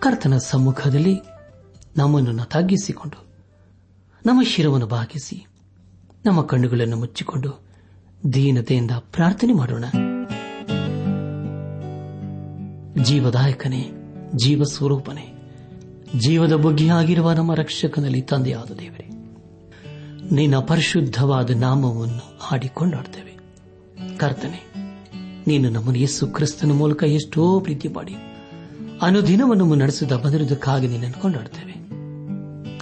ಕರ್ತನ ಸಮ್ಮುಖದಲ್ಲಿ ನಮ್ಮನ್ನು ತಗ್ಗಿಸಿಕೊಂಡು, ನಮ್ಮ ಶಿರವನ್ನು ಭಾಗಿಸಿ ನಮ್ಮ ಕಣ್ಣುಗಳನ್ನು ಮುಚ್ಚಿಕೊಂಡು ದೀನತೆಯಿಂದ ಪ್ರಾರ್ಥನೆ ಮಾಡೋಣ. ಜೀವದಾಯಕನೇ ಜೀವ ಸ್ವರೂಪನೇ ಜೀವದ ಬುಗ್ಗಿಯಾಗಿರುವ ನಮ್ಮ ರಕ್ಷಕನಲ್ಲಿ ತಂದೆಯಾದ ದೇವರೇ, ನಿನ್ನ ಪರಿಶುದ್ಧವಾದ ನಾಮವನ್ನು ಹಾಡಿಕೊಂಡಾಡ್ತೇವೆ. ಕರ್ತನೆ, ನೀನು ನಮ್ಮನ್ನು ಯೇಸು ಕ್ರಿಸ್ತನ ಮೂಲಕ ಎಷ್ಟೋ ಪ್ರೀತಿ ಮಾಡಿ ಅನುದಿನವನ್ನು ನಡೆಸಿದ ಬಂದಿರುವುದಕ್ಕಾಗಿ ನಿನ್ನನ್ನು ಕೊಂಡಾಡ್ತೇವೆ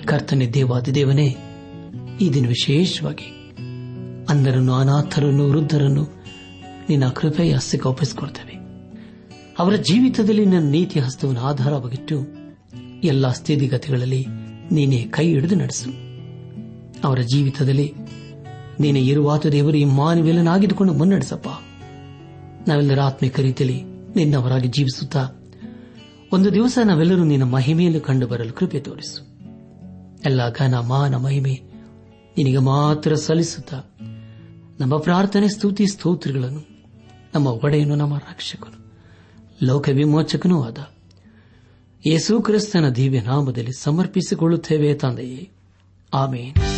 ಕರ್ತನೆ ದೇವಾದಿದೇವನೇ ಈ ದಿನ ವಿಶೇಷವಾಗಿ ಅಂಧರನ್ನು, ಅನಾಥರನ್ನು, ವೃದ್ಧರನ್ನು ನಿನ್ನ ಕೃಪೆಯ ಹಸ್ತಕ್ಕೆ ಒಪ್ಪಿಸಿಕೊಡ್ತೇವೆ. ಅವರ ಜೀವಿತದಲ್ಲಿ ನನ್ನ ನೀತಿ ಹಸ್ತವನ್ನು ಆಧಾರವಾಗಿಟ್ಟು ಎಲ್ಲ ಸ್ಥಿತಿಗತಿಗಳಲ್ಲಿ ನೀನೇ ಕೈ ಹಿಡಿದು ನಡೆಸು. ಅವರ ಜೀವಿತದಲ್ಲಿ ನೀನೇ ಇರುವಾತ ದೇವರು, ಈ ಮಾನವೀಯನಾಗಿದ್ದುಕೊಂಡು ಮುನ್ನಡೆಸಪ್ಪ. ನಾವೆಲ್ಲರ ಆತ್ಮಿಕ ರೀತಿಯಲ್ಲಿ ನಿನ್ನವರಾಗಿ ಜೀವಿಸುತ್ತಾ ಒಂದು ದಿವಸ ನಾವೆಲ್ಲರೂ ನಿನ್ನ ಮಹಿಮೆಯಲ್ಲಿ ಕಂಡು ಬರಲು ಕೃಪೆ ತೋರಿಸು. ಎಲ್ಲ ಘನ, ಮಾನ, ಮಹಿಮೆ ನಿನಗೆ ಮಾತ್ರ ಸಲ್ಲಿಸುತ್ತಾ ನಮ್ಮ ಪ್ರಾರ್ಥನೆ, ಸ್ತುತಿ, ಸ್ತೋತ್ರಗಳನ್ನು ನಮ್ಮ ಒಡೆಯನು, ನಮ್ಮ ರಕ್ಷಕನು, ಲೋಕ ವಿಮೋಚಕನೂ ಆದ. ಯೇಸು ಕ್ರಿಸ್ತನ ದಿವ್ಯ ನಾಮದಲ್ಲಿ ಸಮರ್ಪಿಸಿಕೊಳ್ಳುತ್ತೇವೆ ತಂದೆಯೇ. ಆಮೇನ್.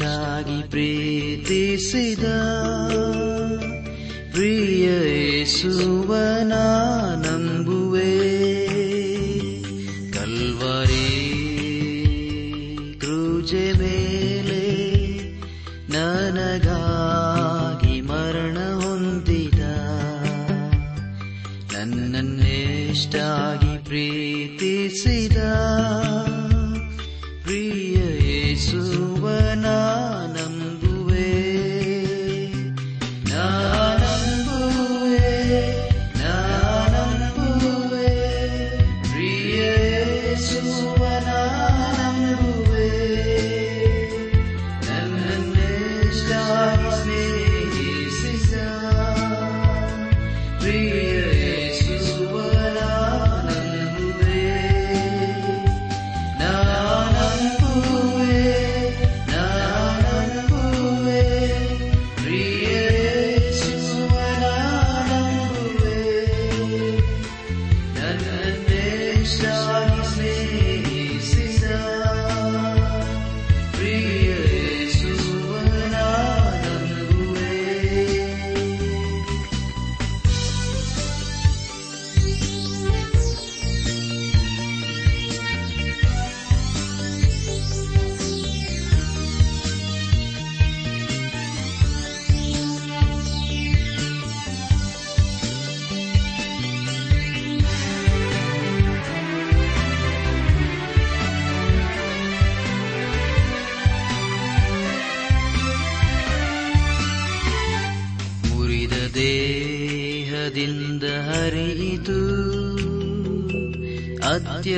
ನನ್ನನ್ನೇಷ್ಟಾಗಿ ಪ್ರೀತಿಸಿದ ಪ್ರಿಯ ಯೇಸುವನ ನಂಬುವೆ ಕಲ್ವರಿ ಕ್ರೂಜೆ ಮೇಲೆ ನನಗಾಗಿ ಮರಣ ಹೊಂದಿದ. ನನ್ನನ್ನೇಷ್ಟಾಗಿ ಪ್ರೀತಿಸಿದ.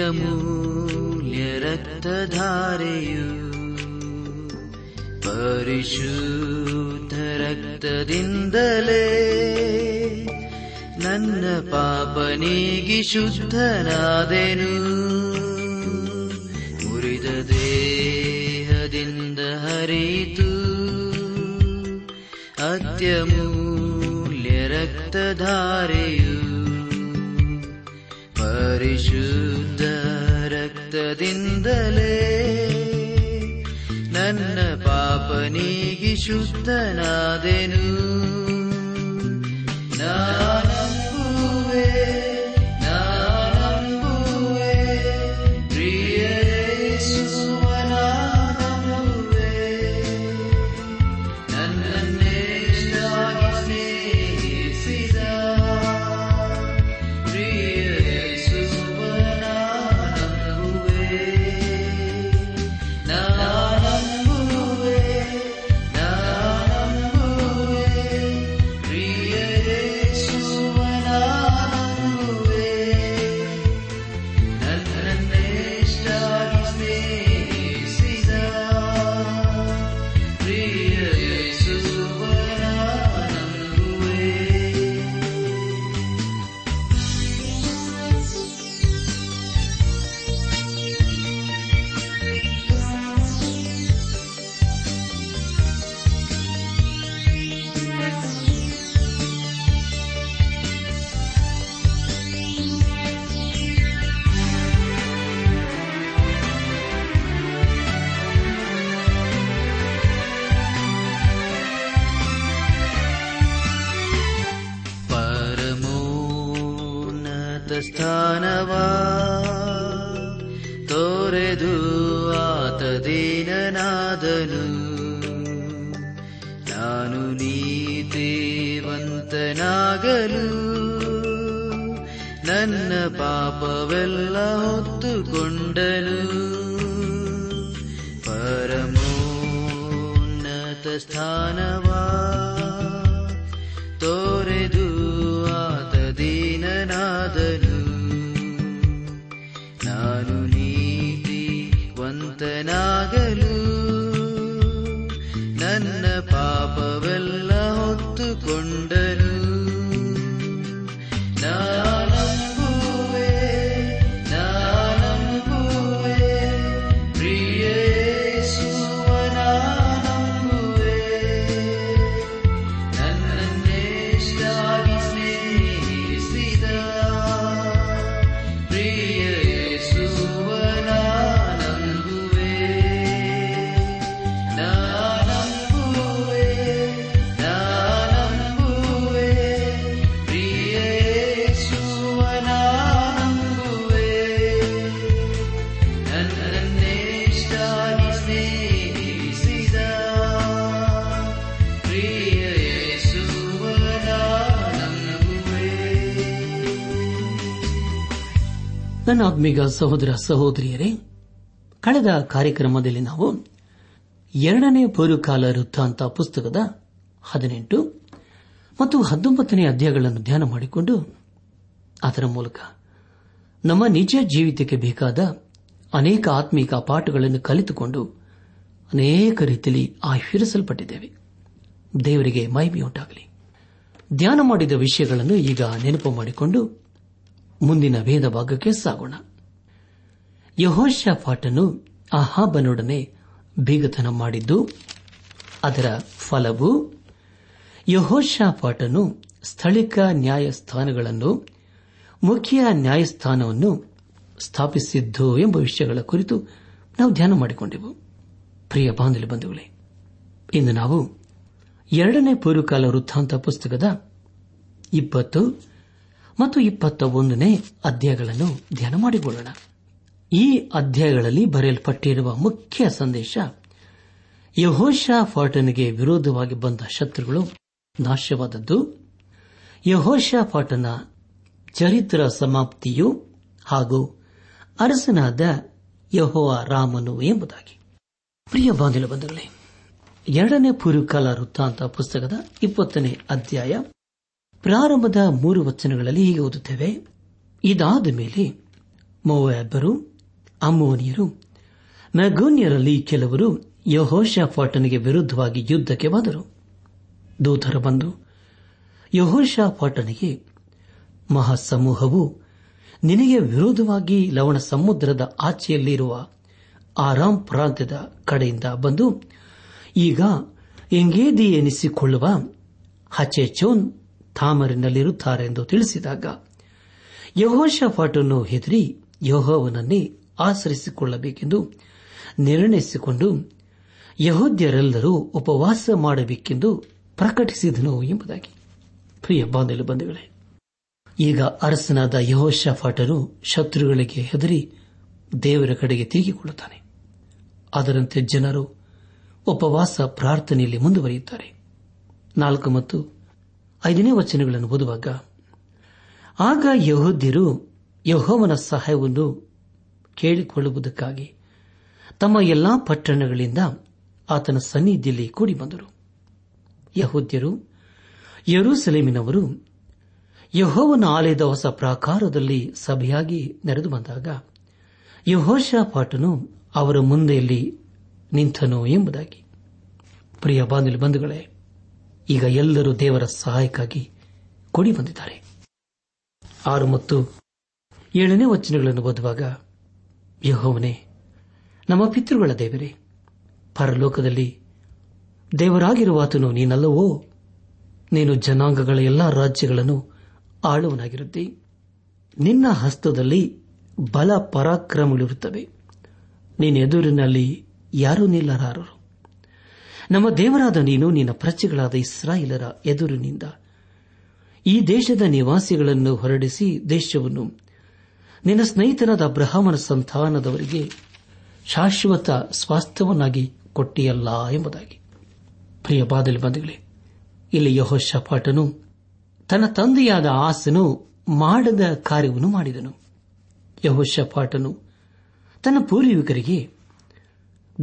ಅತ್ಯಮೂಲ್ಯ ರಕ್ತಧಾರೆಯು ಪರಿಶುದ್ಧ ರಕ್ತದಿಂದಲೇ ನನ್ನ ಪಾಪನಿಗೆ ಶುದ್ಧನಾದೆನು. ಮುರಿದ ದೇಹದಿಂದ ಹರಿತು ಅತ್ಯಮೂಲ್ಯ ರಕ್ತಧಾರೆಯು ಪರಿಶುದ್ಧ ರಕ್ತದಿಂದಲೇ ನನ್ನ ಪಾಪ ನೀಗಿ ಶುದ್ಧನಾದೆನು. ನಾನಂಬುವೆ ನೀತಿವಂತನಾಗಲು ನನ್ನ ಪಾಪವೆಲ್ಲ ಹೊತ್ತುಕೊಂಡನು ಪರಮೋನ್ನತ ಸ್ಥಾನವಾ ತೋರೆದು ಆತ ದೀನನಾದನು. ನಾನು ನೀತಿವಂತನಾಗಲು ನನ್ನ ಆತ್ಮೀಗ ಸಹೋದರ ಸಹೋದರಿಯರೇ, ಕಳೆದ ಕಾರ್ಯಕ್ರಮದಲ್ಲಿ ನಾವು ಎರಡನೇ ಪೂರ್ವಕಾಲ ವೃತ್ತಾಂತ ಪುಸ್ತಕದ ಹದಿನೆಂಟು ಮತ್ತು ಹತ್ತೊಂಬತ್ತನೇ ಅಧ್ಯಾಯಗಳನ್ನು ಧ್ಯಾನ ಮಾಡಿಕೊಂಡು ಅದರ ಮೂಲಕ ನಮ್ಮ ನಿಜ ಜೀವಿತಕ್ಕೆ ಬೇಕಾದ ಅನೇಕ ಆತ್ಮೀಕ ಪಾಠಗಳನ್ನು ಕಲಿತುಕೊಂಡು ಅನೇಕ ರೀತಿಯಲ್ಲಿ ಆಶೀರ್ವಿಸಲ್ಪಟ್ಟಿದ್ದೇವೆ. ದೇವರಿಗೆ ಮಹಿಮೆಯುಂಟಾಗಲಿ. ಧ್ಯಾನ ಮಾಡಿದ ವಿಷಯಗಳನ್ನು ಈಗ ನೆನಪು ಮಾಡಿಕೊಂಡು ಮುಂದಿನ ಭೇದ ಭಾಗಕ್ಕೆ ಸಾಗೋಣ. ಯಹೋಶಾಫಾಟನು ಅಹಾಬನೊಡನೆ ಬೀಗತನ ಮಾಡಿದ್ದು, ಅದರ ಫಲವು ಯಹೋಶಾಫಾಟನು ಸ್ಥಳೀಕ ನ್ಯಾಯಸ್ಥಾನಗಳನ್ನು, ಮುಖ್ಯ ನ್ಯಾಯಸ್ಥಾನವನ್ನು ಸ್ಥಾಪಿಸಿದ್ದು ಎಂಬ ವಿಷಯಗಳ ಕುರಿತು ನಾವು ಧ್ಯಾನ ಮಾಡಿಕೊಂಡೆವು. ಪ್ರಿಯ ಬಾಂಧವ್ಯ ಬಂಧುಗಳೇ, ಇಂದು ನಾವು ಎರಡನೇ ಪೂರ್ವಕಾಲ ವೃತ್ತಾಂತ ಪುಸ್ತಕದ ಇಪ್ಪತ್ತು ಮತ್ತು ಇಪ್ಪತ್ತ ಒಂದನೇ ಅಧ್ಯಾಯಗಳನ್ನು ಧ್ಯಾನ ಮಾಡಿಕೊಳ್ಳೋಣ. ಈ ಅಧ್ಯಾಯಗಳಲ್ಲಿ ಬರೆಯಲ್ಪಟ್ಟಿರುವ ಮುಖ್ಯ ಸಂದೇಶ ಯಹೋಶಾಫಾಟನಿಗೆ ವಿರೋಧವಾಗಿ ಬಂದ ಶತ್ರುಗಳು ನಾಶವಾದದ್ದು. ಯಹೋಶಾಫಾಟನ ಚರಿತ್ರ ಸಮಾಪ್ತಿಯು ಹಾಗೂ ಅರಸನಾದ ಯಹೋವ ರಾಮನು ಎಂಬುದಾಗಿ. ಪ್ರಿಯ ಬಾಂಧವ ಬಂಧುಗಳೇ ಎರಡನೇ ಪೂರ್ವಕಾಲ ವೃತ್ತಾಂತ ಪುಸ್ತಕದ ಇಪ್ಪತ್ತನೇ ಅಧ್ಯಾಯ ಪ್ರಾರಂಭದ ಮೂರು ವಚನಗಳಲ್ಲಿ ಹೀಗೆ ಓದುತ್ತೇವೆ. ಇದಾದ ಮೇಲೆ ಮೋವಾಬರು ಅಮೋನಿಯರು ಮೆಗೋನ್ಯರಲ್ಲಿ ಕೆಲವರು ಯಹೋಶಾಫಾಟನಿಗೆ ವಿರುದ್ಧವಾಗಿ ಯುದ್ಧಕ್ಕೆ ಬಂದರು ದೂತರು ಬಂದು ಯಹೋಶಾಫಾಟನಿಗೆ ಮಹಾಸಮೂಹವು ನಿನಗೆ ವಿರೋಧವಾಗಿ ಲವಣ ಸಮುದ್ರದ ಆಚೆಯಲ್ಲಿರುವ ಆರಾಮ್ ಪ್ರಾಂತ್ಯದ ಕಡೆಯಿಂದ ಬಂದು, ಈಗ ಎಂಗೇದಿ ಎನಿಸಿಕೊಳ್ಳುವ ಹಚೆಚೋನ್ ತಾಮರಿನಲ್ಲಿರುತ್ತಾರೆ ಎಂದು ತಿಳಿಸಿದಾಗ ಯಹೋಶಫಾಟನ್ನು ಹೆದರಿ ಯಹೋವನನ್ನೇ ಆಚರಿಸಿಕೊಳ್ಳಬೇಕೆಂದು ನಿರ್ಣಯಿಸಿಕೊಂಡು ಯಹೋದ್ಯರೆಲ್ಲರೂ ಉಪವಾಸ ಮಾಡಬೇಕೆಂದು ಪ್ರಕಟಿಸಿದನು ಎಂಬುದಾಗಿ. ಪ್ರಿಯ ಬಂಧುಗಳೇ, ಈಗ ಅರಸನಾದ ಯಹೋಶಫಾಟನು ಶತ್ರುಗಳಿಗೆ ಹೆದರಿ ದೇವರ ಕಡೆಗೆ ತಿರುಗಿಕೊಳ್ಳುತ್ತಾನೆ. ಅದರಂತೆ ಜನರು ಉಪವಾಸ ಪ್ರಾರ್ಥನೆಯಲ್ಲಿ ಮುಂದುವರಿಯುತ್ತಾರೆ. ನಾಲ್ಕು ಮತ್ತು ಐದನೇ ವಚನಗಳನ್ನು ಓದುವಾಗ, ಆಗ ಯಹೋದ್ಯರು ಯಹೋವನ ಸಹಾಯವನ್ನು ಕೇಳಿಕೊಳ್ಳುವುದಕ್ಕಾಗಿ ತಮ್ಮ ಎಲ್ಲಾ ಪಟ್ಟಣಗಳಿಂದ ಆತನ ಸನ್ನಿಧಿಯಲ್ಲಿ ಕೂಡಿ ಬಂದರು. ಯಹೋದ್ಯರು ಯರೂಸಲೇಮಿನವರು ಯಹೋವನ ಆಲಯದ ಹೊಸ ಪ್ರಾಕಾರದಲ್ಲಿ ಸಭೆಯಾಗಿ ನೆರೆದು ಬಂದಾಗ ಯಹೋಶಾಪಾಟನು ಅವರ ಮುಂದೆಯಲ್ಲಿ ನಿಂತನು ಎಂಬುದಾಗಿ. ಪ್ರಿಯ ಬಂಧುಗಳೇ ಈಗ ಎಲ್ಲರೂ ದೇವರ ಸಹಾಯಕ್ಕಾಗಿ ಕೊಡಿ ಬಂದಿದ್ದಾರೆ. ಆರು ಮತ್ತು ಏಳನೇ ವಚನಗಳನ್ನು ಓದುವಾಗ ಯಹೋವನೇ, ನಮ್ಮ ಪಿತೃಗಳ ದೇವರೇ, ಪರಲೋಕದಲ್ಲಿ ದೇವರಾಗಿರುವಾತನು ನೀನಲ್ಲವೋ? ನೀನು ಜನಾಂಗಗಳ ಎಲ್ಲಾ ರಾಜ್ಯಗಳನ್ನು ಆಳುವನಾಗಿರುತ್ತೆ ನಿನ್ನ ಹಸ್ತದಲ್ಲಿ ಬಲ ಪರಾಕ್ರಮಗಳಿರುತ್ತವೆ ನೀನೆದುರಿನಲ್ಲಿ ಯಾರೂ ನಿಲ್ಲರಾರರು. ನಮ್ಮ ದೇವರಾದ ನೀನು ನಿನ್ನ ಪ್ರಜೆಗಳಾದ ಇಸ್ರಾಯೇಲರ ಎದುರಿನಿಂದ. ಈ ದೇಶದ ನಿವಾಸಿಗಳನ್ನು ಹೊರಡಿಸಿ ದೇಶವನ್ನು ನಿನ್ನ ಸ್ನೇಹಿತನಾದ ಅಬ್ರಹಾಮನ ಸಂತಾನದವರಿಗೆ ಶಾಶ್ವತ ಸ್ವಾಸ್ಥ್ಯವನ್ನಾಗಿ ಕೊಟ್ಟಿಯಲ್ಲ ಎಂಬುದಾಗಿ. ಪ್ರಿಯ ಬಾದಲಿ ಬಂಧುಗಳೇ, ಇಲ್ಲಿ ಯಹೋಶಪಾಟನು ತನ್ನ ತಂದೆಯಾದ ಆಸನು ಮಾಡದ ಕಾರ್ಯವನ್ನು ಮಾಡಿದನು. ಯಹೋಶಪಾಟನು ತನ್ನ ಪೂರ್ವಿಕರಿಗೆ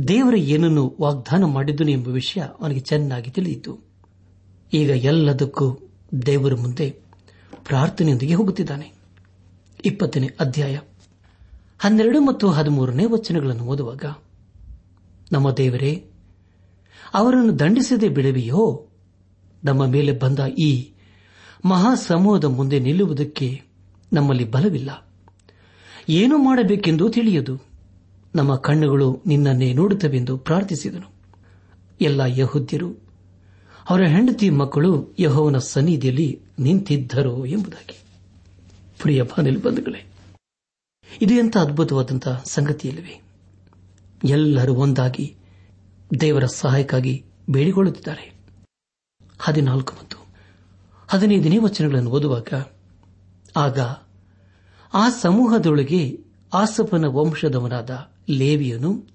ದೇವರ ಏನನ್ನು ವಾಗ್ದಾನ ಮಾಡಿದ್ದನು ಎಂಬ ವಿಷಯ ಅವನಿಗೆ ಚೆನ್ನಾಗಿ ತಿಳಿಯಿತು. ಈಗ ಎಲ್ಲದಕ್ಕೂ ದೇವರ ಮುಂದೆ ಪ್ರಾರ್ಥನೆಯೊಂದಿಗೆ ಹೋಗುತ್ತಿದ್ದಾನೆ. ಇಪ್ಪತ್ತನೇ ಅಧ್ಯಾಯ. ಹನ್ನೆರಡು ಮತ್ತು ಹದಿಮೂರನೇ ವಚನಗಳನ್ನು ಓದುವಾಗ, ನಮ್ಮ ದೇವರೇ, ಅವರನ್ನು ದಂಡಿಸದೆ ಬಿಡುವಿಯೋ? ನಮ್ಮ ಮೇಲೆ ಬಂದ ಈ ಮಹಾಸಮೂಹದ ಮುಂದೆ ನಿಲ್ಲುವುದಕ್ಕೆ ನಮ್ಮಲ್ಲಿ ಬಲವಿಲ್ಲ. ಏನು ಮಾಡಬೇಕೆಂದು ತಿಳಿಯದು. ನಮ್ಮ ಕಣ್ಣುಗಳು ನಿನ್ನನ್ನೇ ನೋಡುತ್ತವೆಂದು ಪ್ರಾರ್ಥಿಸಿದನು. ಎಲ್ಲ ಯಹುದ್ಯರು, ಅವರ ಹೆಂಡತಿ ಮಕ್ಕಳು ಯಹೋವನ ಸನ್ನಿಧಿಯಲ್ಲಿ ನಿಂತಿದ್ದರು ಎಂಬುದಾಗಿ. ಪ್ರಿಯ ಬಾನಿಲು ಬಂಧುಗಳೇ, ಇದು ಎಂಥ ಅದ್ಭುತವಾದಂತಹ ಸಂಗತಿಯಲ್ಲವೇ? ಎಲ್ಲರೂ ಒಂದಾಗಿ ದೇವರ ಸಹಾಯಕ್ಕಾಗಿ ಬೇಡಿಕೊಳ್ಳುತ್ತಿದ್ದಾರೆ. ಹದಿನಾಲ್ಕು ಮತ್ತು ಹದಿನೈದನೇ ವಚನಗಳನ್ನು ಓದುವಾಗ, ಆಗ ಆ ಸಮೂಹದೊಳಗೆ ಆಸಪನ ವಂಶದವನಾದ ಲೇವಿಯನು,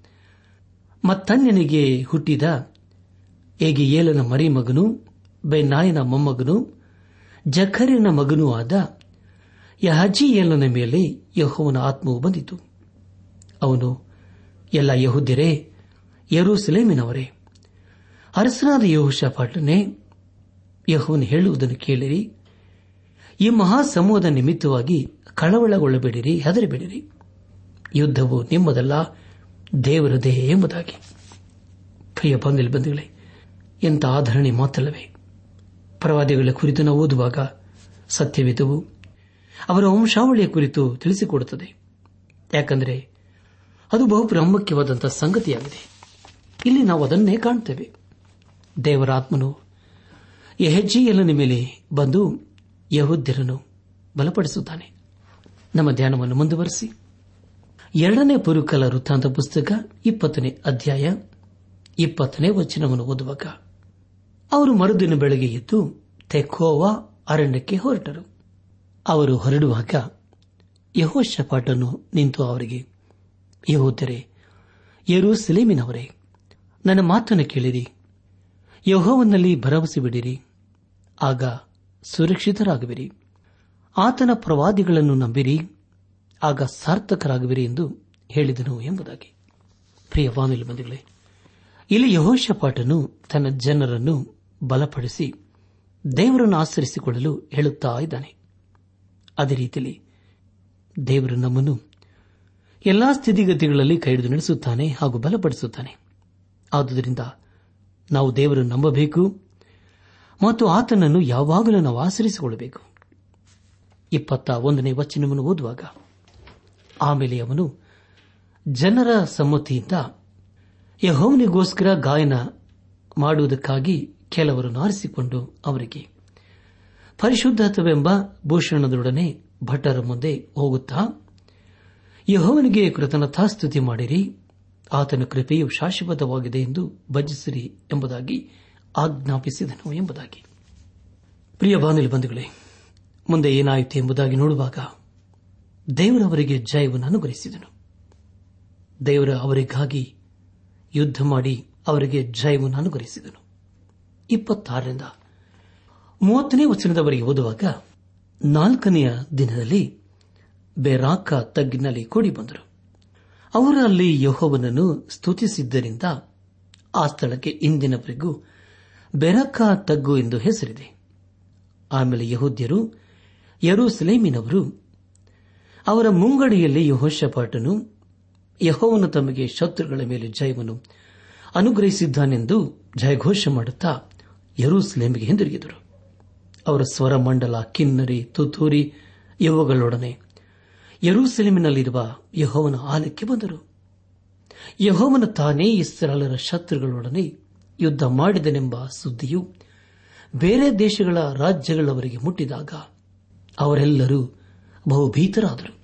ಮತ್ತನ್ಯನಿಗೆ ಹುಟ್ಟಿದ ಏಗಿಯೇಲನ ಮರಿಮಗನು ಬೆನ್ನಾಯನ ಮೊಮ್ಮಗನು, ಜಖರಿನ ಮಗನೂ ಆದ ಯಹಜಿಯೇಲನ ಮೇಲೆ ಯಹೋವನ ಆತ್ಮವು ಬಂದಿತು. ಅವನು, ಎಲ್ಲ ಯಹುದ್ಯರೇ, ಯರೂಸಲೇಮಿನವರೇ, ಅರಸನಾದ ಯಹೋಶಾಫಾಟನೇ ಯಹೋವನು ಹೇಳುವುದನ್ನು ಕೇಳಿರಿ. ಈ ಮಹಾಸಮೂಹದ ನಿಮಿತ್ತವಾಗಿ ಕಳವಳಗೊಳ್ಳಬೇಡಿರಿ, ಹೆದರಬೇಡಿರಿ. ಯುದ್ಧವು ನಿಮ್ಮದಲ್ಲ, ದೇವರದೇ ಎಂಬುದಾಗಿ. ಪ್ರಿಯ ಬಂದಿಲ್ ಬಂಧುಗಳೇ, ಎಂಥ ಆಧರಣೆ ಮಾತಲ್ಲವೇ ಪ್ರವಾದಿಗಳ ಕುರಿತು ನಾವು ಓದುವಾಗ ಸತ್ಯವಿದುವು. ಅವರ ವಂಶಾವಳಿಯ ಕುರಿತು ತಿಳಿಸಿಕೊಡುತ್ತದೆ. ಯಾಕಂದರೆ ಅದು ಬಹು ಪ್ರಾಮುಖ್ಯವಾದಂತಹ ಸಂಗತಿಯಾಗಿದೆ. ಇಲ್ಲಿ ನಾವು ಅದನ್ನೇ ಕಾಣುತ್ತೇವೆ ದೇವರ ಆತ್ಮನು ಯಹಜ್ಜಿಯಲ್ಲನ ಮೇಲೆ ಬಂದು ಯಹುದ್ಯರನ್ನು ಬಲಪಡಿಸುತ್ತಾನೆ. ನಮ್ಮ ಧ್ಯಾನವನ್ನು ಮುಂದುವರೆಸಿ. ಎರಡನೇ ಪುರುಕಲ ವೃತ್ತಾಂತ ಪುಸ್ತಕ, ಇಪ್ಪತ್ತನೇ ಅಧ್ಯಾಯ, ಇಪ್ಪತ್ತನೇ ವಚನವನ್ನು ಓದುವಾಗ. ಅವರು ಮರುದಿನ ಬೆಳಗ್ಗೆ ಎದ್ದು ತೆಕೋವಾ ಅರಣ್ಯಕ್ಕೆ ಹೊರಟರು. ಅವರು ಹೊರಡುವಾಗ ಯಹೋಶಪಾಟನ್ನು ನಿಂತು ಅವರಿಗೆ ಯಹೋದರೇ ಯರೂಸಲೇಮಿನವರೇ, ನನ್ನ ಮಾತನ್ನು ಕೇಳಿರಿ. ಯಹೋವನ್ನಲ್ಲಿ ಭರವಸೆ ಬಿಡಿರಿ. ಆಗ ಸುರಕ್ಷಿತರಾಗುವಿರಿ. ಆತನ ಪ್ರವಾದಿಗಳನ್ನು ನಂಬಿರಿ. ಆಗ ಸಾರ್ಥಕರಾಗುವಿರಿ ಎಂದು ಹೇಳಿದನು ಎಂಬುದಾಗಿ. ಪ್ರಿಯ ವಾಮಿಲ್ ಬಂಧುಗಳೇ, ಇಲ್ಲಿ ಯಹೋಶಪಾಟನು ತನ್ನ ಜನರನ್ನು ಬಲಪಡಿಸಿ ದೇವರನ್ನು ಆಚರಿಸಿಕೊಳ್ಳಲು ಹೇಳುತ್ತಾ ಇದ್ದಾನೆ. ಅದೇ ರೀತಿಯಲ್ಲಿ ದೇವರು ನಮ್ಮನ್ನು ಎಲ್ಲಾ ಸ್ಥಿತಿಗತಿಗಳಲ್ಲಿ ಕೈಹಿಡಿದು ನಡೆಸುತ್ತಾನೆ ಹಾಗೂ ಬಲಪಡಿಸುತ್ತಾನೆ. ಆದುದರಿಂದ ನಾವು ದೇವರನ್ನು ನಂಬಬೇಕು ಮತ್ತು ಆತನನ್ನು ಯಾವಾಗಲೂ ನಾವು ಆಚರಿಸಿಕೊಳ್ಳಬೇಕು. ಇಪ್ಪತ್ತ ಒಂದನೇ ವಚನವನ್ನು ಓದುವಾಗ ಆಮೇಲೆ ಅವನು ಜನರ ಸಮ್ಮತಿಯಿಂದ ಯಹೋವನಿಗೋಸ್ಕರ ಗಾಯನ ಮಾಡುವುದಕ್ಕಾಗಿ ಕೆಲವರನ್ನು ಆರಿಸಿಕೊಂಡು ಅವರಿಗೆ ಪರಿಶುದ್ಧತ್ವವೆಂಬ ಭೂಷಣದೊಡನೆ ಭಟ್ಟರ ಮುಂದೆ ಹೋಗುತ್ತಾ? ಯಹೋವನಿಗೆ ಕೃತಜ್ಞತಾಸ್ತುತಿ ಮಾಡಿರಿ. ಆತನ ಕೃಪೆಯು ಶಾಶ್ವತವಾಗಿದೆ ಎಂದು ಭಜಿಸಿರಿ ಎಂಬುದಾಗಿ ಆಜ್ಞಾಪಿಸಿದನು ಎಂಬುದಾಗಿ. ಪ್ರಿಯ ಬಾನಿಲ್ ಬಂಧುಗಳೇ, ಮುಂದೆ ಏನಾಯಿತು ಎಂಬುದಾಗಿ ನೋಡುವಾಗ ದೇವರವರಿಗೆ ಜಯವನ್ನು ಅನುಗ್ರಹಿಸಿದನು. ದೇವರ ಅವರಿಗಾಗಿ ಯುದ್ಧ ಮಾಡಿ ಅವರಿಗೆ ಜಯವನ್ನು ಅನುಗ್ರಹಿಸಿದನು. ಇಪ್ಪತ್ತಾರರಿಂದ ಮೂವತ್ತನೇ ವಚನದವರೆಗೆ ಓದುವಾಗ ನಾಲ್ಕನೆಯ ದಿನದಲ್ಲಿ ಬೆರಾಕ ತಗ್ಗಿನಲ್ಲಿ ಕೂಡಿ ಬಂದರು. ಅವರು ಅಲ್ಲಿ ಯಹೋವನನ್ನು ಸ್ತುತಿಸಿದ್ದರಿಂದ ಆ ಸ್ಥಳಕ್ಕೆ ಇಂದಿನವರೆಗೂ ಬೆರಾಕ ತಗ್ಗು ಎಂದು ಹೆಸರಿದೆ. ಆಮೇಲೆ ಯಹೋದ್ಯರು ಯರೂಸಲೇಮಿನವರು ಅವರ ಮುಂಗಡಿಯಲ್ಲಿ ಯಹೋಶಪಾಟನು ಯಹೋವನು ತಮಗೆ ಶತ್ರುಗಳ ಮೇಲೆ ಜಯವನ್ನು ಅನುಗ್ರಹಿಸಿದ್ದಾನೆಂದು ಜಯಘೋಷ ಮಾಡುತ್ತಾ ಯರೂಸಲೇಮಿಗೆ ಹಿಂದಿರುಗಿದರು. ಅವರ ಸ್ವರಮಂಡಲ ಕಿನ್ನರಿ, ತುತ್ತೂರಿ ಇವುಗಳೊಡನೆ ಯರೂಸಲೇಮಿನಲ್ಲಿರುವ ಯಹೋವನ ಆಲಕ್ಕೆ ಬಂದರು. ಯಹೋವನ ತಾನೇ ಇಸ್ರಾಲರ ಶತ್ರುಗಳೊಡನೆ ಯುದ್ಧ ಮಾಡಿದನೆಂಬ ಸುದ್ದಿಯು ಬೇರೆ ದೇಶಗಳ ರಾಜ್ಯಗಳವರಿಗೆ ಮುಟ್ಟಿದಾಗ ಅವರೆಲ್ಲರೂ ಬಹುಭೀತರಾದರು.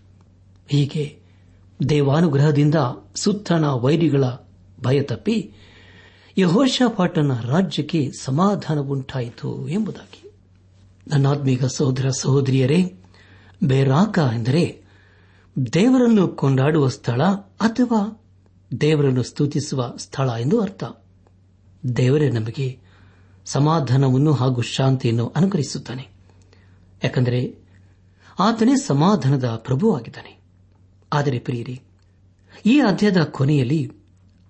ಹೀಗೆ ದೇವಾನುಗ್ರಹದಿಂದ ಸುತ್ತಣ ವೈರಿಗಳ ಭಯ ತಪ್ಪಿ ಯಹೋಶಾಪಾಟನ ರಾಜ್ಯಕ್ಕೆ ಸಮಾಧಾನವುಂಟಾಯಿತು ಎಂಬುದಾಗಿ. ನನ್ನಾತ್ಮೀಗ ಸಹೋದರ ಸಹೋದರಿಯರೇ, ಬೇರಾಕ ಎಂದರೆ ದೇವರನ್ನು ಕೊಂಡಾಡುವ ಸ್ಥಳ ಅಥವಾ ದೇವರನ್ನು ಸ್ತುತಿಸುವ ಸ್ಥಳ ಎಂದು ಅರ್ಥ. ದೇವರೇ ನಮಗೆ ಸಮಾಧಾನವನ್ನು ಹಾಗೂ ಶಾಂತಿಯನ್ನು ಅನುಕರಿಸುತ್ತಾನೆ ಯಾಕೆಂದರೆ ಆತನೇ ಸಮಾಧಾನದ ಪ್ರಭುವಾಗಿದ್ದಾನೆ. ಆದರೆ ಪ್ರಿಯರಿ, ಈ ಅಧ್ಯಾಯದ ಕೊನೆಯಲ್ಲಿ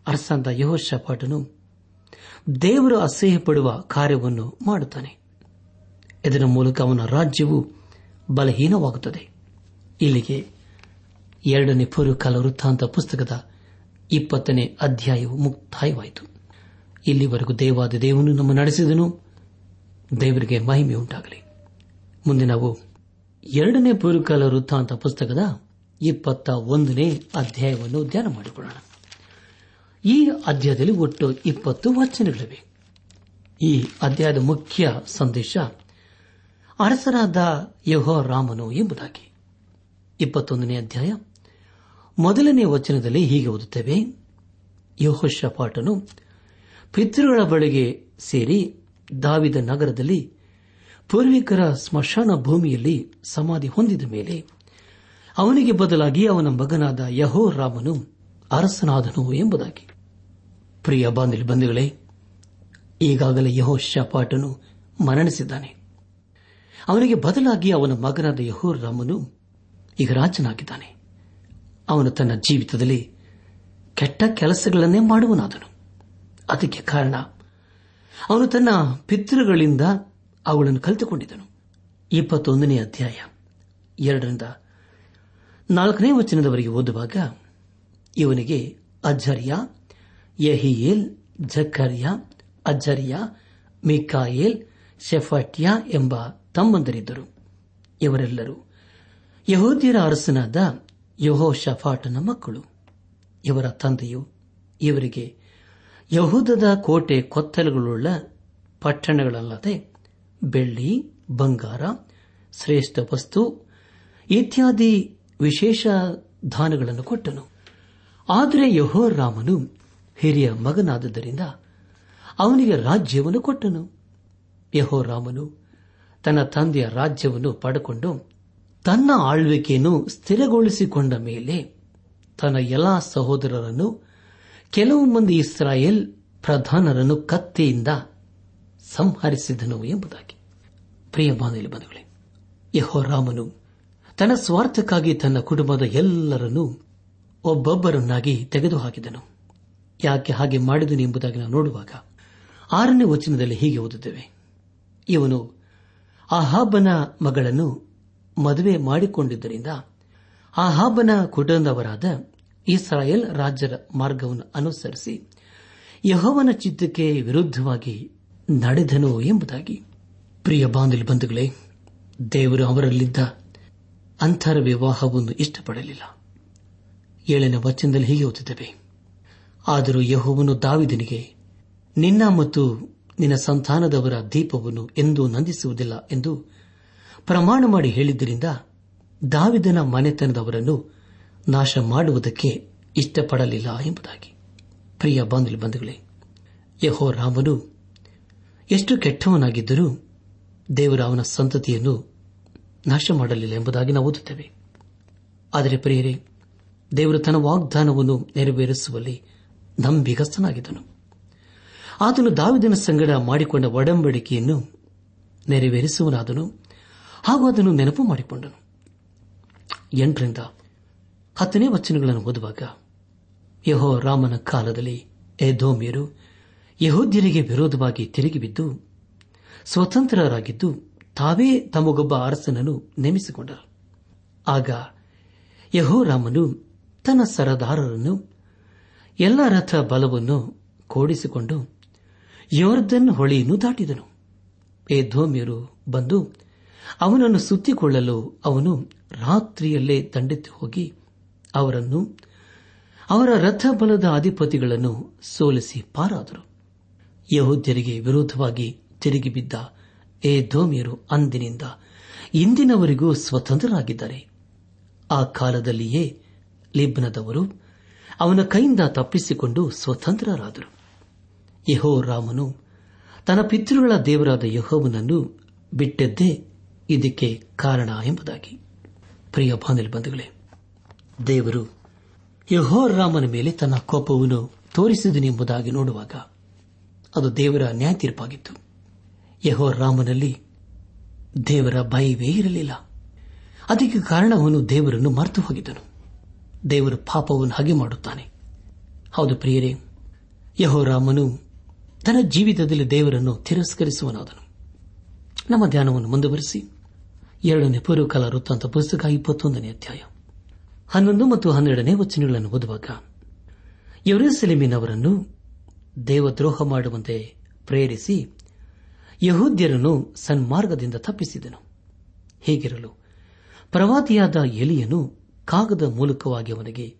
ಅರಸಂತ ಯಹೋಶಪಾಟನು ದೇವರು ಅಸಹ್ಯ ಪಡುವ ಕಾರ್ಯವನ್ನು ಮಾಡುತ್ತಾನೆ. ಇದರ ಮೂಲಕ ಅವನ ರಾಜ್ಯವು ಬಲಹೀನವಾಗುತ್ತದೆ. ಇಲ್ಲಿಗೆ ಎರಡನೇ ಪೂರ್ವಕಾಲ ವೃತ್ತಾಂತ ಪುಸ್ತಕದ ಇಪ್ಪತ್ತನೇ ಅಧ್ಯಾಯವು ಮುಕ್ತಾಯವಾಯಿತು. ಇಲ್ಲಿವರೆಗೂ ದೇವಾದ ದೇವನು ನಮ್ಮ ನಡೆಸಿದನು. ದೇವರಿಗೆ ಮಹಿಮೆ ಉಂಟಾಗಲಿ ಮುಂದೆ ನಾವು ಎರಡನೇ ಪೂರ್ವಕಾಲ ವೃತ್ತಾಂತ ಪುಸ್ತಕದ ಇಪ್ಪತ್ತ ಒಂದನೇ ಅಧ್ಯಾಯವನ್ನು ಧ್ಯಾನ ಮಾಡಿಕೊಳ್ಳೋಣ. ಈ ಅಧ್ಯಾಯದಲ್ಲಿ ಒಟ್ಟು ಇಪ್ಪತ್ತು ವಚನಗಳಿವೆ. ಈ ಅಧ್ಯಾಯದ ಮುಖ್ಯ ಸಂದೇಶ ಅರಸರಾದ ಯಹೋ ರಾಮನು ಎಂಬುದಾಗಿ. ಇಪ್ಪತ್ತೊಂದನೇ ಅಧ್ಯಾಯ. ಮೊದಲನೇ ವಚನದಲ್ಲಿ ಹೀಗೆ ಓದುತ್ತೇವೆ. ಯಹೋಶಪಾಟನು ಪಿತೃಗಳ ಬಳಿಗೆ ಸೇರಿ ದಾವಿದ ನಗರದಲ್ಲಿ ಪೂರ್ವಿಕರ ಸ್ಮಶಾನ ಭೂಮಿಯಲ್ಲಿ ಸಮಾಧಿ ಹೊಂದಿದ ಮೇಲೆ ಅವನಿಗೆ ಬದಲಾಗಿ ಅವನ ಮಗನಾದ ಯಹೋ ರಾಮನು ಅರಸನಾದನು ಎಂಬುದಾಗಿ. ಪ್ರಿಯ ಬಂಧುಗಳೇ, ಈಗಾಗಲೇ ಯಹೋ ಶಪಾಟನು ಮರಣಿಸಿದ್ದಾನೆ ಅವನಿಗೆ ಬದಲಾಗಿ ಅವನ ಮಗನಾದ ಯಹೋ ರಾಮನು ಈಗ ರಾಜನಾಗಿದ್ದಾನೆ. ಅವನು ತನ್ನ ಜೀವಿತದಲ್ಲಿ ಕೆಟ್ಟ ಕೆಲಸಗಳನ್ನೇ ಮಾಡುವನಾದನು. ಅದಕ್ಕೆ ಕಾರಣ, ಅವನು ತನ್ನ ಪಿತೃಗಳಿಂದ ಅವುಗಳನ್ನು ಕಲಿತುಕೊಂಡಿದ್ದನು. ಇಪ್ಪತ್ತೊಂದನೇ ಅಧ್ಯಾಯ, ಎರಡರಿಂದ ನಾಲ್ಕನೇ ವಚನದವರೆಗೆ ಓದುವಾಗ, ಇವನಿಗೆ ಅಜ್ಜರಿಯ ಯಹಿಯೇಲ್ ಝಕ್ಕರಿಯ ಅಜ್ಜರಿಯ ಮಿಕಾಯೇಲ್, ಶೆಫಟ್ಯ ಎಂಬ ತಮ್ಮಂದರಿದ್ದರು. ಇವರೆಲ್ಲರೂ ಯಹೋದ್ಯರ ಅರಸನಾದ ಯಹೋ ಶಫಾಟನ ಮಕ್ಕಳು. ಇವರ ತಂದೆಯು ಇವರಿಗೆ ಯಹೂದದ ಕೋಟೆ ಕೊತ್ತಲುಗಳುಳ್ಳ ಪಟ್ಟಣಗಳಲ್ಲದೆ ಬೆಳ್ಳಿ, ಬಂಗಾರ, ಶ್ರೇಷ್ಠ ವಸ್ತು ಇತ್ಯಾದಿ ವಿಶೇಷ ದಾನಗಳನ್ನು ಕೊಟ್ಟನು. ಆದರೆ ಯಹೋರಾಮನು ಹಿರಿಯ ಮಗನಾದದ್ದರಿಂದ ಅವನಿಗೆ ರಾಜ್ಯವನ್ನು ಕೊಟ್ಟನು. ಯಹೋರಾಮನು ತನ್ನ ತಂದೆಯ ರಾಜ್ಯವನ್ನು ಪಡೆಕೊಂಡು ತನ್ನ ಆಳ್ವಿಕೆಯನ್ನು ಸ್ಥಿರಗೊಳಿಸಿಕೊಂಡ ಮೇಲೆ ತನ್ನ ಎಲ್ಲಾ ಸಹೋದರರನ್ನು ಕೆಲವು ಮಂದಿ ಇಸ್ರಾಯೇಲ್ ಪ್ರಧಾನರನ್ನು ಕತ್ತಿಯಿಂದ ಸಂಹರಿಸಿದನು ಎಂಬುದಾಗಿ. ಪ್ರಿಯ ಬಾಂಧವೇ ಯಹೋ ರಾಮನು ತನ್ನ ಸ್ವಾರ್ಥಕ್ಕಾಗಿ ತನ್ನ ಕುಟುಂಬದ ಎಲ್ಲರನ್ನೂ ಒಬ್ಬೊಬ್ಬರನ್ನಾಗಿ ತೆಗೆದುಹಾಕಿದನು. ಯಾಕೆ ಹಾಗೆ ಮಾಡಿದನು ಎಂಬುದಾಗಿ ನಾವು ನೋಡುವಾಗ ಆರನೇ ವಚನದಲ್ಲಿ ಹೀಗೆ ಓದುತ್ತೇವೆ. ಇವನು ಆಹಾಬನ ಮಗಳನ್ನು ಮದುವೆ ಮಾಡಿಕೊಂಡಿದ್ದರಿಂದ ಆಹಾಬನ ಕುಟುಂಬದವರಾದ ಇಸ್ರಾಯೇಲ್ ರಾಜ್ಯರ ಮಾರ್ಗವನ್ನು ಅನುಸರಿಸಿ ಯಹೋವನ ಚಿತ್ತಕ್ಕೆ ವಿರುದ್ಧವಾಗಿ ನಡೆದನು ಎಂಬುದಾಗಿ. ಪ್ರಿಯ ಬಾಂಧಲ್ ಬಂಧುಗಳೇ, ದೇವರು ಅವರಲ್ಲಿದ್ದ ಅಂತರ ವಿವಾಹವನ್ನು ಇಷ್ಟಪಡಲಿಲ್ಲ. ಏಳನ ವಚನದಲ್ಲಿ ಹೀಗೆ ಓದುತ್ತೇವೆ, ಆದರೂ ಯಹೋವನು ದಾವಿದನಿಗೆ, ನಿನ್ನ ಮತ್ತು ನಿನ್ನ ಸಂತಾನದವರ ದೀಪವನ್ನು ಎಂದೂ ನಂದಿಸುವುದಿಲ್ಲ ಎಂದು ಪ್ರಮಾಣ ಮಾಡಿ ಹೇಳಿದ್ದರಿಂದ ದಾವಿದನ ಮನೆತನದವರನ್ನು ನಾಶ ಮಾಡುವುದಕ್ಕೆ ಇಷ್ಟಪಡಲಿಲ್ಲ ಎಂಬುದಾಗಿ. ಪ್ರಿಯ ಬಾಂಧವ್ಯ ಬಂಧುಗಳೇ ಯಹೋ ರಾಮನು ಎಷ್ಟು ಕೆಟ್ಟವನಾಗಿದ್ದರೂ ದೇವರು ಅವನ ಸಂತತಿಯನ್ನು ನಾಶ ಮಾಡಲಿಲ್ಲ ಎಂಬುದಾಗಿ ನಾವು ಓದುತ್ತೇವೆ. ಆದರೆ ಪ್ರಿಯರೇ, ದೇವರು ತನ್ನ ವಾಗ್ದಾನವನ್ನು ನೆರವೇರಿಸುವಲ್ಲಿ ನಂಬಿಗಸ್ತನಾಗಿದ್ದನು. ಆತನು ದಾವಿದನ ಸಂಗಡ ಮಾಡಿಕೊಂಡ ಒಡಂಬಡಿಕೆಯನ್ನು ನೆರವೇರಿಸುವನಾದನು ಹಾಗೂ ಅದನ್ನು ನೆನಪು ಮಾಡಿಕೊಂಡನು. ಎಂಟರಿಂದ ಹತ್ತನೇ ವಚನಗಳನ್ನು ಓದುವಾಗ ಯಹೋ ರಾಮನ ಕಾಲದಲ್ಲಿ ಎದೋಮಿಯರು ಯಹೋದ್ಯರಿಗೆ ವಿರೋಧವಾಗಿ ತಿರುಗಿಬಿದ್ದು ಸ್ವತಂತ್ರರಾಗಿದ್ದು ತಾವೇ ತಮಗೊಬ್ಬ ಅರಸನನ್ನು ನೇಮಿಸಿಕೊಂಡರು. ಆಗ ಯಹೋರಾಮನು ತನ್ನ ಸರದಾರರನ್ನು, ಎಲ್ಲ ರಥ ಬಲವನ್ನು ಕೂಡಿಸಿಕೊಂಡು ಯೋರ್ಧನ್ ಹೊಳೆಯನ್ನು ದಾಟಿದನು. ಏಧೋಮ್ಯರು ಬಂದು ಅವನನ್ನು ಸುತ್ತಿಕೊಳ್ಳಲು ಅವನು ರಾತ್ರಿಯಲ್ಲೇ ದಂಡೆತ್ತಿ ಹೋಗಿ ಅವರನ್ನು ಅವರ ರಥಬಲದ ಅಧಿಪತಿಗಳನ್ನು ಸೋಲಿಸಿ ಪಾರಾದರು. ಯಹೋದ್ಯರಿಗೆ ವಿರೋಧವಾಗಿ ತಿರುಗಿ ಬಿದ್ದ ಏ ಧೋಮಿಯರು ಅಂದಿನಿಂದ ಇಂದಿನವರೆಗೂ ಸ್ವತಂತ್ರರಾಗಿದ್ದಾರೆ. ಆ ಕಾಲದಲ್ಲಿಯೇ ಲಿಬ್ನದವರು ಅವನ ಕೈಯಿಂದ ತಪ್ಪಿಸಿಕೊಂಡು ಸ್ವತಂತ್ರರಾದರು. ಯಹೋ ರಾಮನು ತನ್ನ ಪಿತೃಗಳ ದೇವರಾದ ಯಹೋವನನ್ನು ಬಿಟ್ಟದ್ದೇ ಇದಕ್ಕೆ ಕಾರಣ ಎಂಬುದಾಗಿ. ಪ್ರಿಯ ಬಂಧುಗಳೇ, ದೇವರು ಯಹೋ ರಾಮನ ಮೇಲೆ ತನ್ನ ಕೋಪವನ್ನು ತೋರಿಸಿದನೆಂಬುದಾಗಿ ನೋಡುವಾಗ ಅದು ದೇವರ ನ್ಯಾಯ ತೀರ್ಪಾಗಿತ್ತು ಯಹೋ ರಾಮನಲ್ಲಿ ದೇವರ ಭಯವೇ ಇರಲಿಲ್ಲ. ಅದಕ್ಕೆ ಕಾರಣ ಅವನು ದೇವರನ್ನು ಮರೆತು ಹೋಗಿದ್ದನು. ದೇವರು ಪಾಪವನ್ನು ಹಾಗೆ ಮಾಡುತ್ತಾನೆ. ಹೌದು ಪ್ರಿಯರೇ, ಯಹೋರಾಮನು ತನ್ನ ಜೀವಿತದಲ್ಲಿ ದೇವರನ್ನು ತಿರಸ್ಕರಿಸುವನಾದನು. ನಮ್ಮ ಧ್ಯಾನವನ್ನು ಮುಂದುವರೆಸಿ, ಎರಡನೇ ಪೂರ್ವಕಾಲ ವೃತ್ತಾಂತ ಪುಸ್ತಕ ಇಪ್ಪತ್ತೊಂದನೇ ಅಧ್ಯಾಯ, ಹನ್ನೊಂದು ಮತ್ತು ಹನ್ನೆರಡನೇ ವಚನಗಳನ್ನು ಓದುವಾಗ, ಯರುಸೆಲೆಮಿನವರನ್ನು ದೇವದ್ರೋಹ ಮಾಡುವಂತೆ ಪ್ರೇರಿಸಿ ಯಹೂದ್ಯರನ್ನು ಸನ್ಮಾರ್ಗದಿಂದ ತಪ್ಪಿಸಿದನು. ಹೀಗಿರಲು? ಪ್ರವಾದಿಯಾದ ಎಲಿಯನು ಕಾಗದ ಮೂಲಕವಾಗಿ ಅವನಿಗೆ,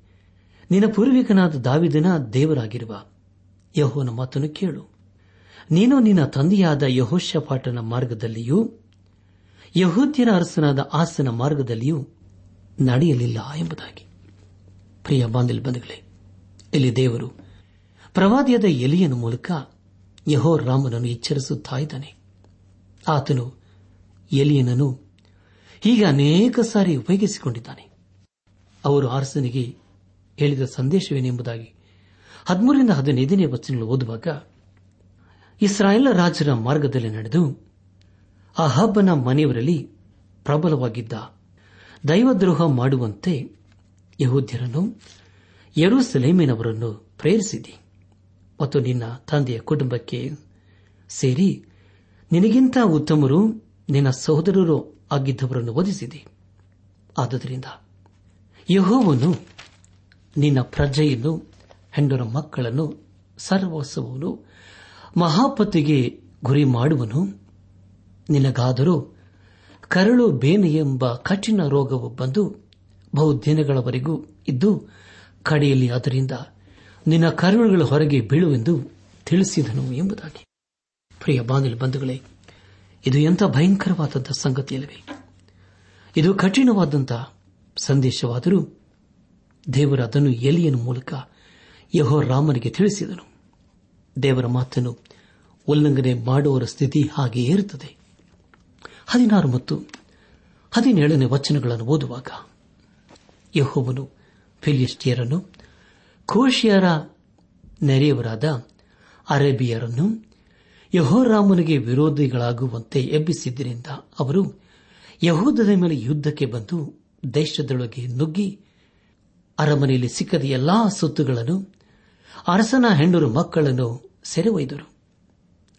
ನಿನ್ನ ಪೂರ್ವಿಕನಾದ ದಾವಿದನ ದೇವರಾಗಿರುವ ಯಹೋನ ಮಾತನ್ನು ಕೇಳು. ನೀನು ನಿನ್ನ ತಂದೆಯಾದ ಯಹೋಶಪಾಟನ ಮಾರ್ಗದಲ್ಲಿಯೂ, ಯಹೂದ್ಯರ ಅರಸನಾದ ಆಸನ ಮಾರ್ಗದಲ್ಲಿಯೂ ನಡೆಯಲಿಲ್ಲ ಎಂಬುದಾಗಿ. ಪ್ರಿಯ ಬಾಂಧಲ್ ಬಂಧುಗಳೇ, ಇಲ್ಲಿ ದೇವರು ಪ್ರವಾದಿಯಾದ ಎಲಿಯನ ಮೂಲಕ ಯಹೋ ರಾಮನನ್ನು ಎಚ್ಚರಿಸುತ್ತಾ ಇದ್ದಾನೆ ಆತನು ಎಲಿಯನನ್ನು ಹೀಗೆ ಅನೇಕ ಸಾರಿ ಉಪಯೋಗಿಸಿಕೊಂಡಿದ್ದಾನೆ. ಅವರು ಅರಸನಿಗೆ ಹೇಳಿದ ಸಂದೇಶವೇನೆಂಬುದಾಗಿ ಹದಿಮೂರರಿಂದ ಹದಿನೈದನೇ ವಚನಗಳು ಓದುವಾಗ, ಇಸ್ರಾಯೇಲ್ ರಾಜರ ಮಾರ್ಗದಲ್ಲಿ ನಡೆದು ಅಹಬ್ಬನ ಮನೆಯವರಲ್ಲಿ ಪ್ರಬಲವಾಗಿದ್ದ ದೈವದ್ರೋಹ ಮಾಡುವಂತೆ ಯಹೂದ್ಯರನ್ನು ಯರುಸಲೇಮಿನವರನ್ನು ಪ್ರೇರಿಸಿದಿ. ಮತ್ತು ನಿನ್ನ ತಂದೆಯ ಕುಟುಂಬಕ್ಕೆ ಸೇರಿ ನಿನಗಿಂತ ಉತ್ತಮರು ನಿನ್ನ ಸಹೋದರರು ಆಗಿದ್ದವರನ್ನು ವಧಿಸಿದೆ ಆದುದರಿಂದ ಯಹೋವನು ನಿನ್ನ ಪ್ರಜೆಯನ್ನು, ಹೆಂಡರ ಮಕ್ಕಳನ್ನು ಸರ್ವಸ್ವವನ್ನು ಮಹಾಪತಿಗೆ ಗುರಿ ಮಾಡುವನು. ನಿನಗಾದರೂ ಕರಳು ಬೇನೆ ಎಂಬ ಕಠಿಣ ರೋಗವು ಬಂದು ಬಹುದಿನಗಳವರೆಗೂ ಇದ್ದು ಕಡೆಯಲ್ಲಿ ಅದರಿಂದ ನಿನ್ನ ಕರುಳುಗಳ ಹೊರಗೆ ಬೀಳುವೆಂದು ತಿಳಿಸಿದನು ಎಂಬುದಾಗಿ. ಪ್ರಿಯ ಬಾಂಧವ ಬಂಧುಗಳೇ, ಇದು ಎಂಥ ಭಯಂಕರವಾದಂಥ ಸಂಗತಿಯಲ್ಲವೇ? ಇದು ಕಠಿಣವಾದಂಥ ಸಂದೇಶವಾದರೂ ದೇವರ ಅದನ್ನು ಎಲಿಯನ ಮೂಲಕ ಯಹೋ ರಾಮನಿಗೆ ತಿಳಿಸಿದನು. ದೇವರ ಮಾತನ್ನು ಉಲ್ಲಂಘನೆ ಮಾಡುವವರ ಸ್ಥಿತಿ ಹಾಗೆಯೇ ಇರುತ್ತದೆ. ಹದಿನಾರು ಮತ್ತು ಹದಿನೇಳನೇ ವಚನಗಳನ್ನು ಓದುವಾಗ ಯಹೋವನು ಫಿಲಿಸ್ಟಿಯರನ್ನು ಕೋಶಿಯರ ನೆರೆಯವರಾದ ಅರೇಬಿಯರನ್ನು ಯಹೋರಾಮನಿಗೆ ವಿರೋಧಿಗಳಾಗುವಂತೆ ಎಬ್ಬಿಸಿದ್ದರಿಂದ ಅವರು ಯಹೂದದ ಮೇಲೆ ಯುದ್ಧಕ್ಕೆ ಬಂದು ದೇಶದೊಳಗೆ ನುಗ್ಗಿ ಅರಮನೆಯಲ್ಲಿ ಸಿಕ್ಕದ ಎಲ್ಲಾ ಸೊತ್ತುಗಳನ್ನು ಅರಸನ ಹೆಂಡರು ಮಕ್ಕಳನ್ನು ಸೆರೆ ಒಯ್ದರು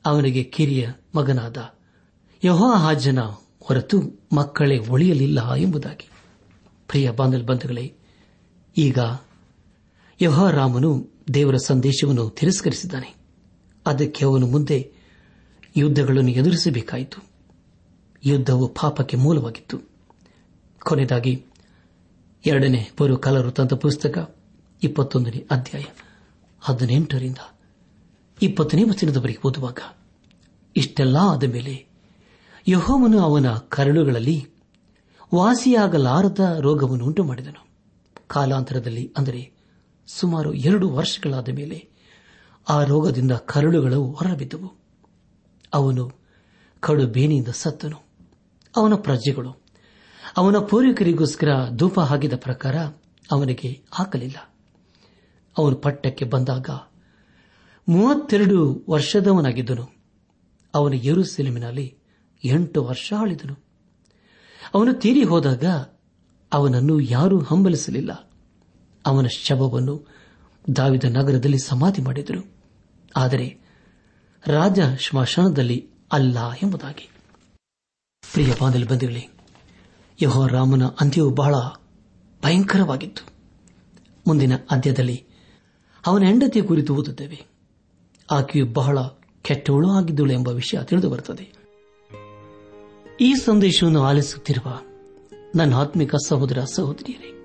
ಅವನಿಗೆ ಕಿರಿಯ ಮಗನಾದ ಯಹೋಹಾಜನ ಹೊರತು ಮಕ್ಕಳೇ ಒಳಿಯಲಿಲ್ಲ ಎಂಬುದಾಗಿ. ಪ್ರಿಯ ಬಾಂಧಲ್ ಬಂಧುಗಳೇ, ಈಗ ಯಹೋರಾಮನು ದೇವರ ಸಂದೇಶವನ್ನು ತಿರಸ್ಕರಿಸಿದ್ದಾನೆ. ಅದಕ್ಕೆ ಅವನು ಮುಂದೆ ಯುದ್ಧಗಳನ್ನು ಎದುರಿಸಬೇಕಾಯಿತು. ಯುದ್ಧವು ಪಾಪಕ್ಕೆ ಮೂಲವಾಗಿತ್ತು. ಕೊನೆಯದಾಗಿ ಎರಡನೇ ಪೂರ್ವಕಾಲ ತಂದ ಪುಸ್ತಕ, ಇಪ್ಪತ್ತೊಂದನೇ ಅಧ್ಯಾಯ, ಹದಿನೆಂಟರಿಂದ ಇಪ್ಪತ್ತನೇ ವಚನದವರೆಗೆ ಓದುವಾಗ, ಇಷ್ಟೆಲ್ಲ ಆದ ಮೇಲೆ ಯಹೋವನು ಅವನ ಕರಳುಗಳಲ್ಲಿ ವಾಸಿಯಾಗಲಾರದ ರೋಗವನ್ನು ಉಂಟು ಮಾಡಿದನು ಕಾಲಾಂತರದಲ್ಲಿ ಅಂದರೆ ಸುಮಾರು ಎರಡು ವರ್ಷಗಳಾದ ಮೇಲೆ ಆ ರೋಗದಿಂದ ಕರುಳುಗಳು ಹೊರಬಿದ್ದವು. ಅವನು ಕಡು ಬೇನಿಯಿಂದ ಸತ್ತನು. ಅವನ ಪ್ರಜೆಗಳು, ಅವನ ಪೂರ್ವಿಕರಿಗೋಸ್ಕರ ಧೂಪ ಹಾಕಿದ ಪ್ರಕಾರ ಅವನಿಗೆ ಹಾಕಲಿಲ್ಲ. ಅವನು ಪಟ್ಟಕ್ಕೆ ಬಂದಾಗ ಮೂವತ್ತೆರಡು ವರ್ಷದವನಾಗಿದ್ದನು. ಅವನು ಯರುಸೆಲೆಮಿನಲ್ಲಿ ಎಂಟು ವರ್ಷ ಆಳಿದನು. ಅವನು ತೀರಿ ಹೋದಾಗ ಅವನನ್ನು ಯಾರೂ ಹಂಬಲಿಸಲಿಲ್ಲ. ಅವನ ಶವವನ್ನು ದಾವಿದ ನಗರದಲ್ಲಿ ಸಮಾಧಿ ಮಾಡಿದರು. ಆದರೆ ರಾಜ ಶ್ಮಶಾನದಲ್ಲಿ ಅಲ್ಲ ಎಂಬುದಾಗಿ. ಪ್ರಿಯ ಬಾಂಧವ್ಯ ಬಂಧುಗಳೇ ಯಹೋ ರಾಮನ ಅಂತ್ಯವು ಬಹಳ ಭಯಂಕರವಾಗಿತ್ತು. ಮುಂದಿನ ಅಂತ್ಯದಲ್ಲಿ ಅವನ ಹೆಂಡತಿಯ ಕುರಿತು ಓದುತ್ತೇವೆ. ಆಕೆಯು ಬಹಳ ಕೆಟ್ಟವಳು ಆಗಿದ್ದಳು ಎಂಬ ವಿಷಯ ತಿಳಿದು ಬರುತ್ತದೆ. ಈ ಸಂದೇಶವನ್ನು ಆಲಿಸುತ್ತಿರುವ ನನ್ನ ಆತ್ಮಿಕ ಸಹೋದರ ಸಹೋದರಿಯರೇ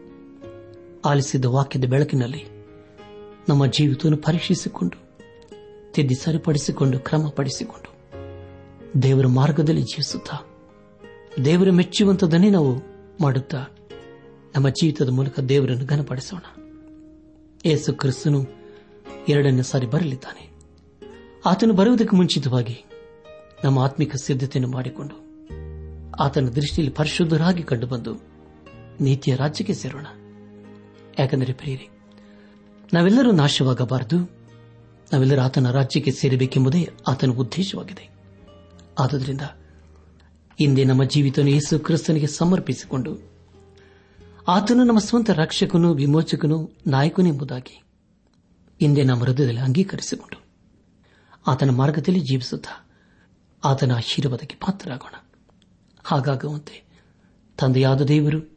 ಆಲಿಸಿದ ವಾಕ್ಯದ ಬೆಳಕಿನಲ್ಲಿ ನಮ್ಮ ಜೀವಿತವನ್ನು ಪರೀಕ್ಷಿಸಿಕೊಂಡು, ತಿದ್ದಿ ಸರಿಪಡಿಸಿಕೊಂಡು, ಕ್ರಮಪಡಿಸಿಕೊಂಡು ದೇವರ ಮಾರ್ಗದಲ್ಲಿ ಜೀವಿಸುತ್ತಾ, ದೇವರ ಮೆಚ್ಚುವಂತದನ್ನೇ ನಾವು ಮಾಡುತ್ತಾ ನಮ್ಮ ಜೀವಿತದ ಮೂಲಕ ದೇವರನ್ನು ಘನಪಡಿಸೋಣ. ಯೇಸು ಕ್ರಿಸ್ತನು ಎರಡನೇ ಸಾರಿ ಬರಲಿದ್ದಾನೆ. ಆತನು ಬರುವುದಕ್ಕೆ ಮುಂಚಿತವಾಗಿ ನಮ್ಮ ಆತ್ಮಿಕ ಸಿದ್ಧತೆಯನ್ನು ಮಾಡಿಕೊಂಡು ಆತನ ದೃಷ್ಟಿಯಲ್ಲಿ ಪರಿಶುದ್ಧರಾಗಿ ಕಂಡುಬಂದು ನೀತಿಯ ರಾಜ್ಯಕ್ಕೆ ಸೇರೋಣ. ಯಾಕೆಂದರೆ ಪ್ರಿಯರಿ, ನಾವೆಲ್ಲರೂ ನಾಶವಾಗಬಾರದು. ನಾವೆಲ್ಲರೂ ಆತನ ರಾಜ್ಯಕ್ಕೆ ಸೇರಬೇಕೆಂಬುದೇ ಆತನ ಉದ್ದೇಶವಾಗಿದೆ. ಆದುದರಿಂದ ಹಿಂದೆ ನಮ್ಮ ಜೀವಿತ ಯೇಸು ಕ್ರಿಸ್ತನಿಗೆ ಸಮರ್ಪಿಸಿಕೊಂಡು ಆತನು ನಮ್ಮ ಸ್ವಂತ ರಕ್ಷಕನು ವಿಮೋಚಕನು ನಾಯಕನು ಎಂಬುದಾಗಿ ಹಿಂದೆ ನಮ್ಮ ಹೃದಯದಲ್ಲಿ ಅಂಗೀಕರಿಸಿಕೊಂಡು ಆತನ ಮಾರ್ಗದಲ್ಲಿ ಜೀವಿಸುತ್ತಾ ಆತನ ಆಶೀರ್ವಾದಕ್ಕೆ ಪಾತ್ರರಾಗೋಣ. ಹಾಗಾಗುವಂತೆ ತಂದೆಯಾದ ದೇವರು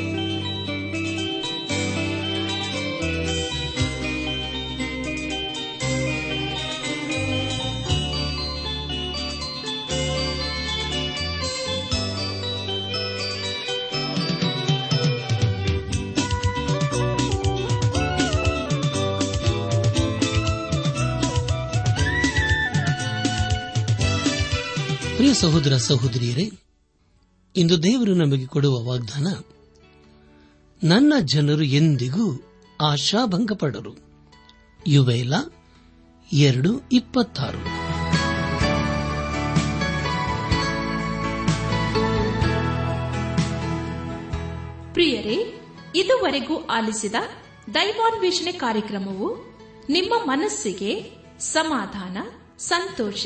ಸಹೋದರಿಯರೇ, ಇಂದು ದೇವರು ನಮಗೆ ಕೊಡುವ ವಾಗ್ದಾನ, ನನ್ನ ಜನರು ಎಂದಿಗೂ ಆಶಾಭಂಗಪಡರು. ಯುವೇಲ ಎರಡು ಇಪ್ಪತ್ತಾರು. ಪ್ರಿಯರೇ, ಇದುವರೆಗೂ ಆಲಿಸಿದ ದೈವಾನ್ವೇಷಣೆ ಕಾರ್ಯಕ್ರಮವು ನಿಮ್ಮ ಮನಸ್ಸಿಗೆ ಸಮಾಧಾನ, ಸಂತೋಷ